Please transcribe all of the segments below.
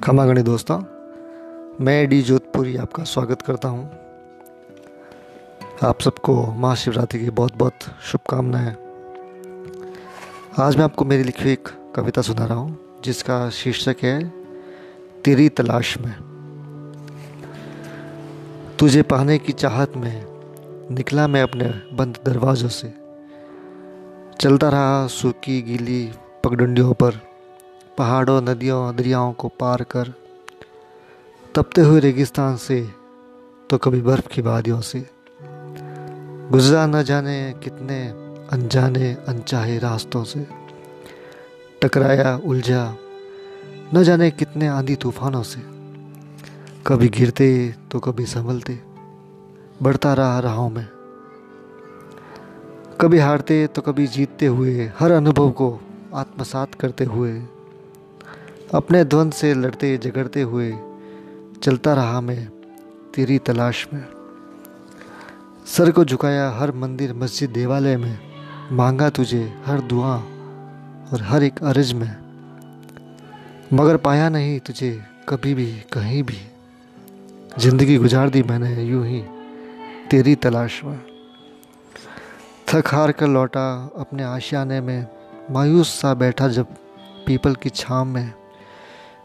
खमागणी दोस्तों, मैं डी जोधपुरी आपका स्वागत करता हूँ। आप सबको महाशिवरात्रि की बहुत बहुत शुभकामनाएँ। आज मैं आपको मेरी लिखी एक कविता सुना रहा हूँ, जिसका शीर्षक है, तेरी तलाश में। तुझे पाने की चाहत में निकला मैं अपने बंद दरवाज़ों से। चलता रहा सूखी गीली पगडंडियों पर। पहाड़ों, नदियों दरियाओं को पार कर तपते हुए रेगिस्तान से तो कभी बर्फ़ की वादियों से। गुजरा न जाने कितने अनजाने, अनचाहे रास्तों से। टकराया, उलझा न जाने कितने आंधी तूफानों से। कभी गिरते तो कभी संभलते, बढ़ता रहा राहों में। कभी हारते तो कभी जीतते हुए, हर अनुभव को आत्मसात करते हुए अपने द्वंद से लड़ते झगड़ते हुए चलता रहा मैं तेरी तलाश में। सर को झुकाया हर मंदिर, मस्जिद, देवालय में, मांगा तुझे हर दुआ और हर एक अर्ज़ में। मगर पाया नहीं तुझे कभी भी, कहीं भी। ज़िंदगी गुजार दी मैंने यूँ ही तेरी तलाश में। थक हार कर लौटा अपने आशियाने में, मायूस सा बैठा जब पीपल की छाम में।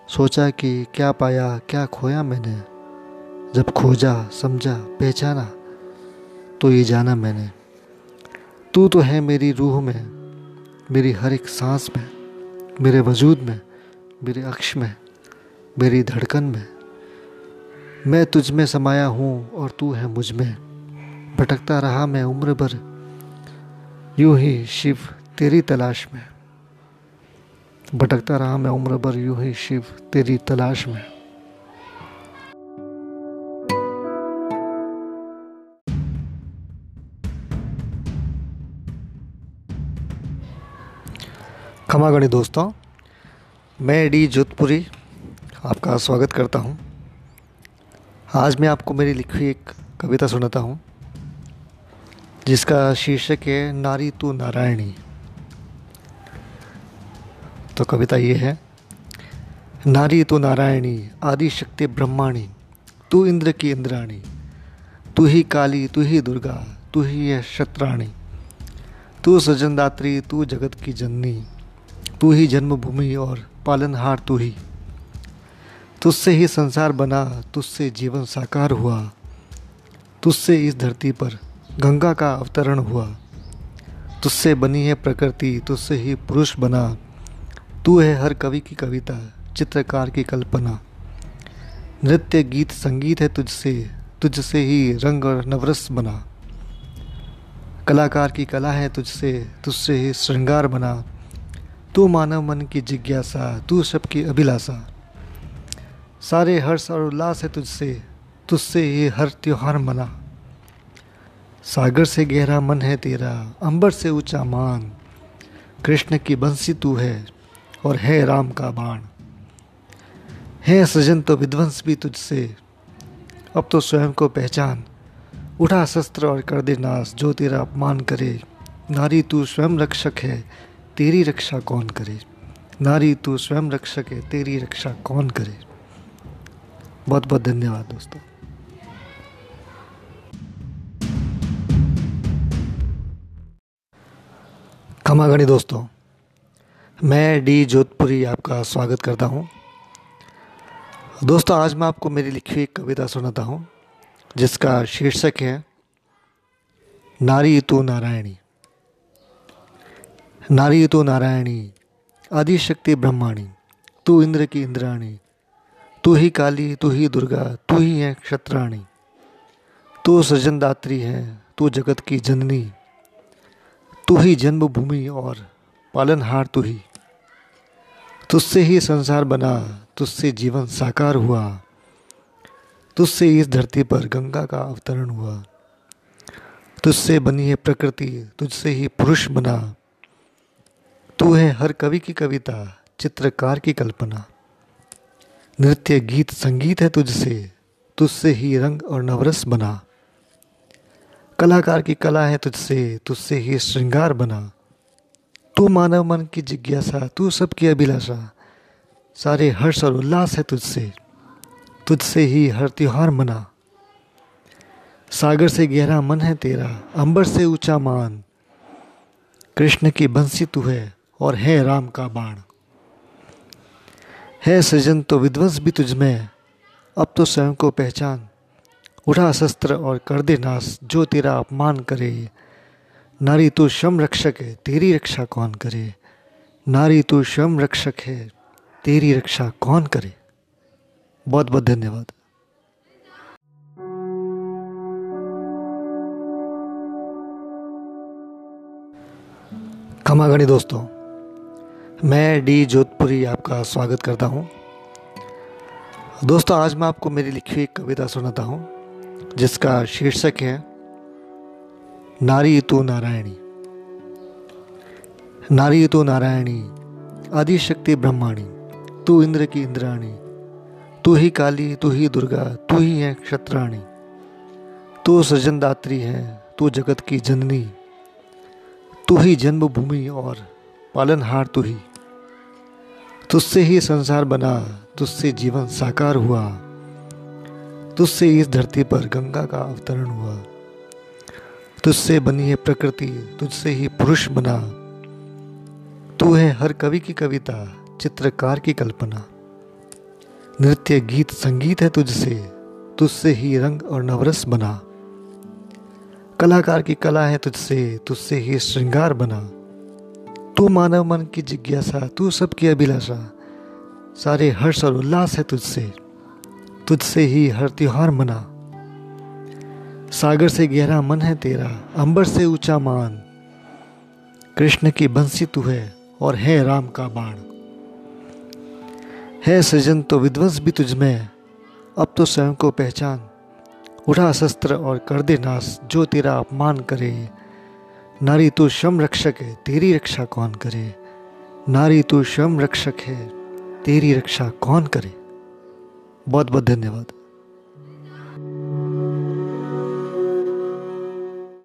सोचा कि क्या पाया, क्या खोया मैंने। जब खोजा, समझा, पहचाना तो ये जाना मैंने। तू तो है मेरी रूह में, मेरी हर एक सांस में, मेरे वजूद में, मेरे अक्ष में, मेरी धड़कन में। मैं तुझ में समाया हूँ और तू है मुझमें। भटकता रहा मैं उम्र भर, यूँ ही शिव तेरी तलाश में। भटकता रहा मैं उम्र भर यूँ ही शिव तेरी तलाश में खमागणी दोस्तों मैं डी जोधपुरी आपका स्वागत करता हूँ। आज मैं आपको मेरी लिखी एक कविता सुनाता हूँ, जिसका शीर्षक है नारी तू नारायणी तो कविता ये है, नारी तो नारायणी आदि शक्ति ब्रह्माणी, तू इंद्र की इंद्राणी, तू ही काली, तू ही दुर्गा, तू ही है शत्राणी, तू सजनदात्री, तू जगत की जननी, तू ही जन्मभूमि और पालनहार तू ही। तुझसे ही संसार बना, तुझसे जीवन साकार हुआ, तुझसे इस धरती पर गंगा का अवतरण हुआ। तुझसे बनी है प्रकृति, तुझसे ही पुरुष बना तू है हर कवि की कविता, चित्रकार की कल्पना। नृत्य, गीत, संगीत है तुझसे तुझसे ही रंग और नवरस बना। कलाकार की कला है तुझसे तुझसे ही श्रृंगार बना। तू मानव मन की जिज्ञासा, तू सबकी अभिलाषा। सारे हर्ष और उल्लास है तुझसे तुझसे ही हर त्योहार मना। सागर से गहरा मन है तेरा, अंबर से ऊँचा मान। कृष्ण की बंसी तू है और है राम का बाण। है सजन तो विध्वंस भी तुझसे। अब तो स्वयं को पहचान। उठा शस्त्र और कर दे नाश, जो तेरा अपमान करे। नारी तू स्वयं रक्षक है, तेरी रक्षा कौन करे? नारी तू स्वयं रक्षक है, तेरी रक्षा कौन करे? बहुत बहुत धन्यवाद दोस्तों। खमागणी दोस्तों। मैं डी जोधपुरी आपका स्वागत करता हूँ। दोस्तों, आज मैं आपको मेरी लिखी हुई कविता सुनाता हूँ, जिसका शीर्षक है, नारी तो नारायणी। नारी तो नारायणी, आदिशक्ति ब्रह्माणी, तू इंद्र की इंद्राणी, तू ही काली, तू ही दुर्गा, तू ही है क्षत्राणी। तू सृजनदात्री है, तू जगत की जननी, तू ही जन्मभूमि और पालनहार तू ही। तुझसे ही संसार बना, तुझसे जीवन साकार हुआ, तुझसे इस धरती पर गंगा का अवतरण हुआ। तुझसे बनी है प्रकृति, तुझसे ही पुरुष बना। तू है हर कवि की कविता, चित्रकार की कल्पना। नृत्य, गीत, संगीत है तुझसे तुझसे ही रंग और नवरस बना। कलाकार की कला है तुझसे तुझसे ही श्रृंगार बना। तू मानव मन की जिज्ञासा, तू सबकी अभिलाषा। सारे हर्ष और उल्लास है तुझसे। तुझसे ही हर त्योहार मना। सागर से गहरा मन है तेरा, अंबर से ऊँचा मान। कृष्ण की बंसी तू है और है राम का बाण। है सृजन तो विध्वंस भी तुझ में, अब तो स्वयं को पहचान। उठा शस्त्र और कर दे नाश, जो तेरा अपमान करे। नारी तू शम रक्षक है, तेरी रक्षा कौन करे? नारी तू शम रक्षक है, तेरी रक्षा कौन करे? बहुत बहुत धन्यवाद खमागणी दोस्तों, मैं डी जोधपुरी आपका स्वागत करता हूँ। दोस्तों, आज मैं आपको मेरी लिखी हुई कविता सुनाता हूँ, जिसका शीर्षक है नारी तो नारायणी। नारी तू नारायणी, आदिशक्ति ब्रह्माणी, तू इंद्र की इंद्राणी, तू ही काली, तू ही दुर्गा, तू ही है क्षत्राणी, तू सृजनदात्री है, तू जगत की जननी, तू ही जन्मभूमि और पालनहार तू ही। तुझसे ही संसार बना, तुझसे जीवन साकार हुआ, तुझसे इस धरती पर गंगा का अवतरण हुआ। तुझसे बनी है प्रकृति, तुझसे ही पुरुष बना। तू है हर कवि की कविता, चित्रकार की कल्पना। नृत्य, गीत, संगीत है तुझसे तुझसे ही रंग और नवरस बना। कलाकार की कला है तुझसे तुझसे ही श्रृंगार बना। तू मानव मन की जिज्ञासा, तू सबकी अभिलाषा। सारे हर्ष और उल्लास है तुझसे तुझसे ही हर त्योहार मना। सागर से गहरा मन है तेरा, अंबर से ऊँचा मान। कृष्ण की बंसी तू है और है राम का बाण। है सृजन तो विध्वंस भी तुझ में अब तो स्वयं को पहचान। उठा शस्त्र और कर दे नाश, जो तेरा अपमान करे। नारी तू शम रक्षक है, तेरी रक्षा कौन करे? नारी तू शम रक्षक है, तेरी रक्षा कौन करे? बहुत बहुत धन्यवाद।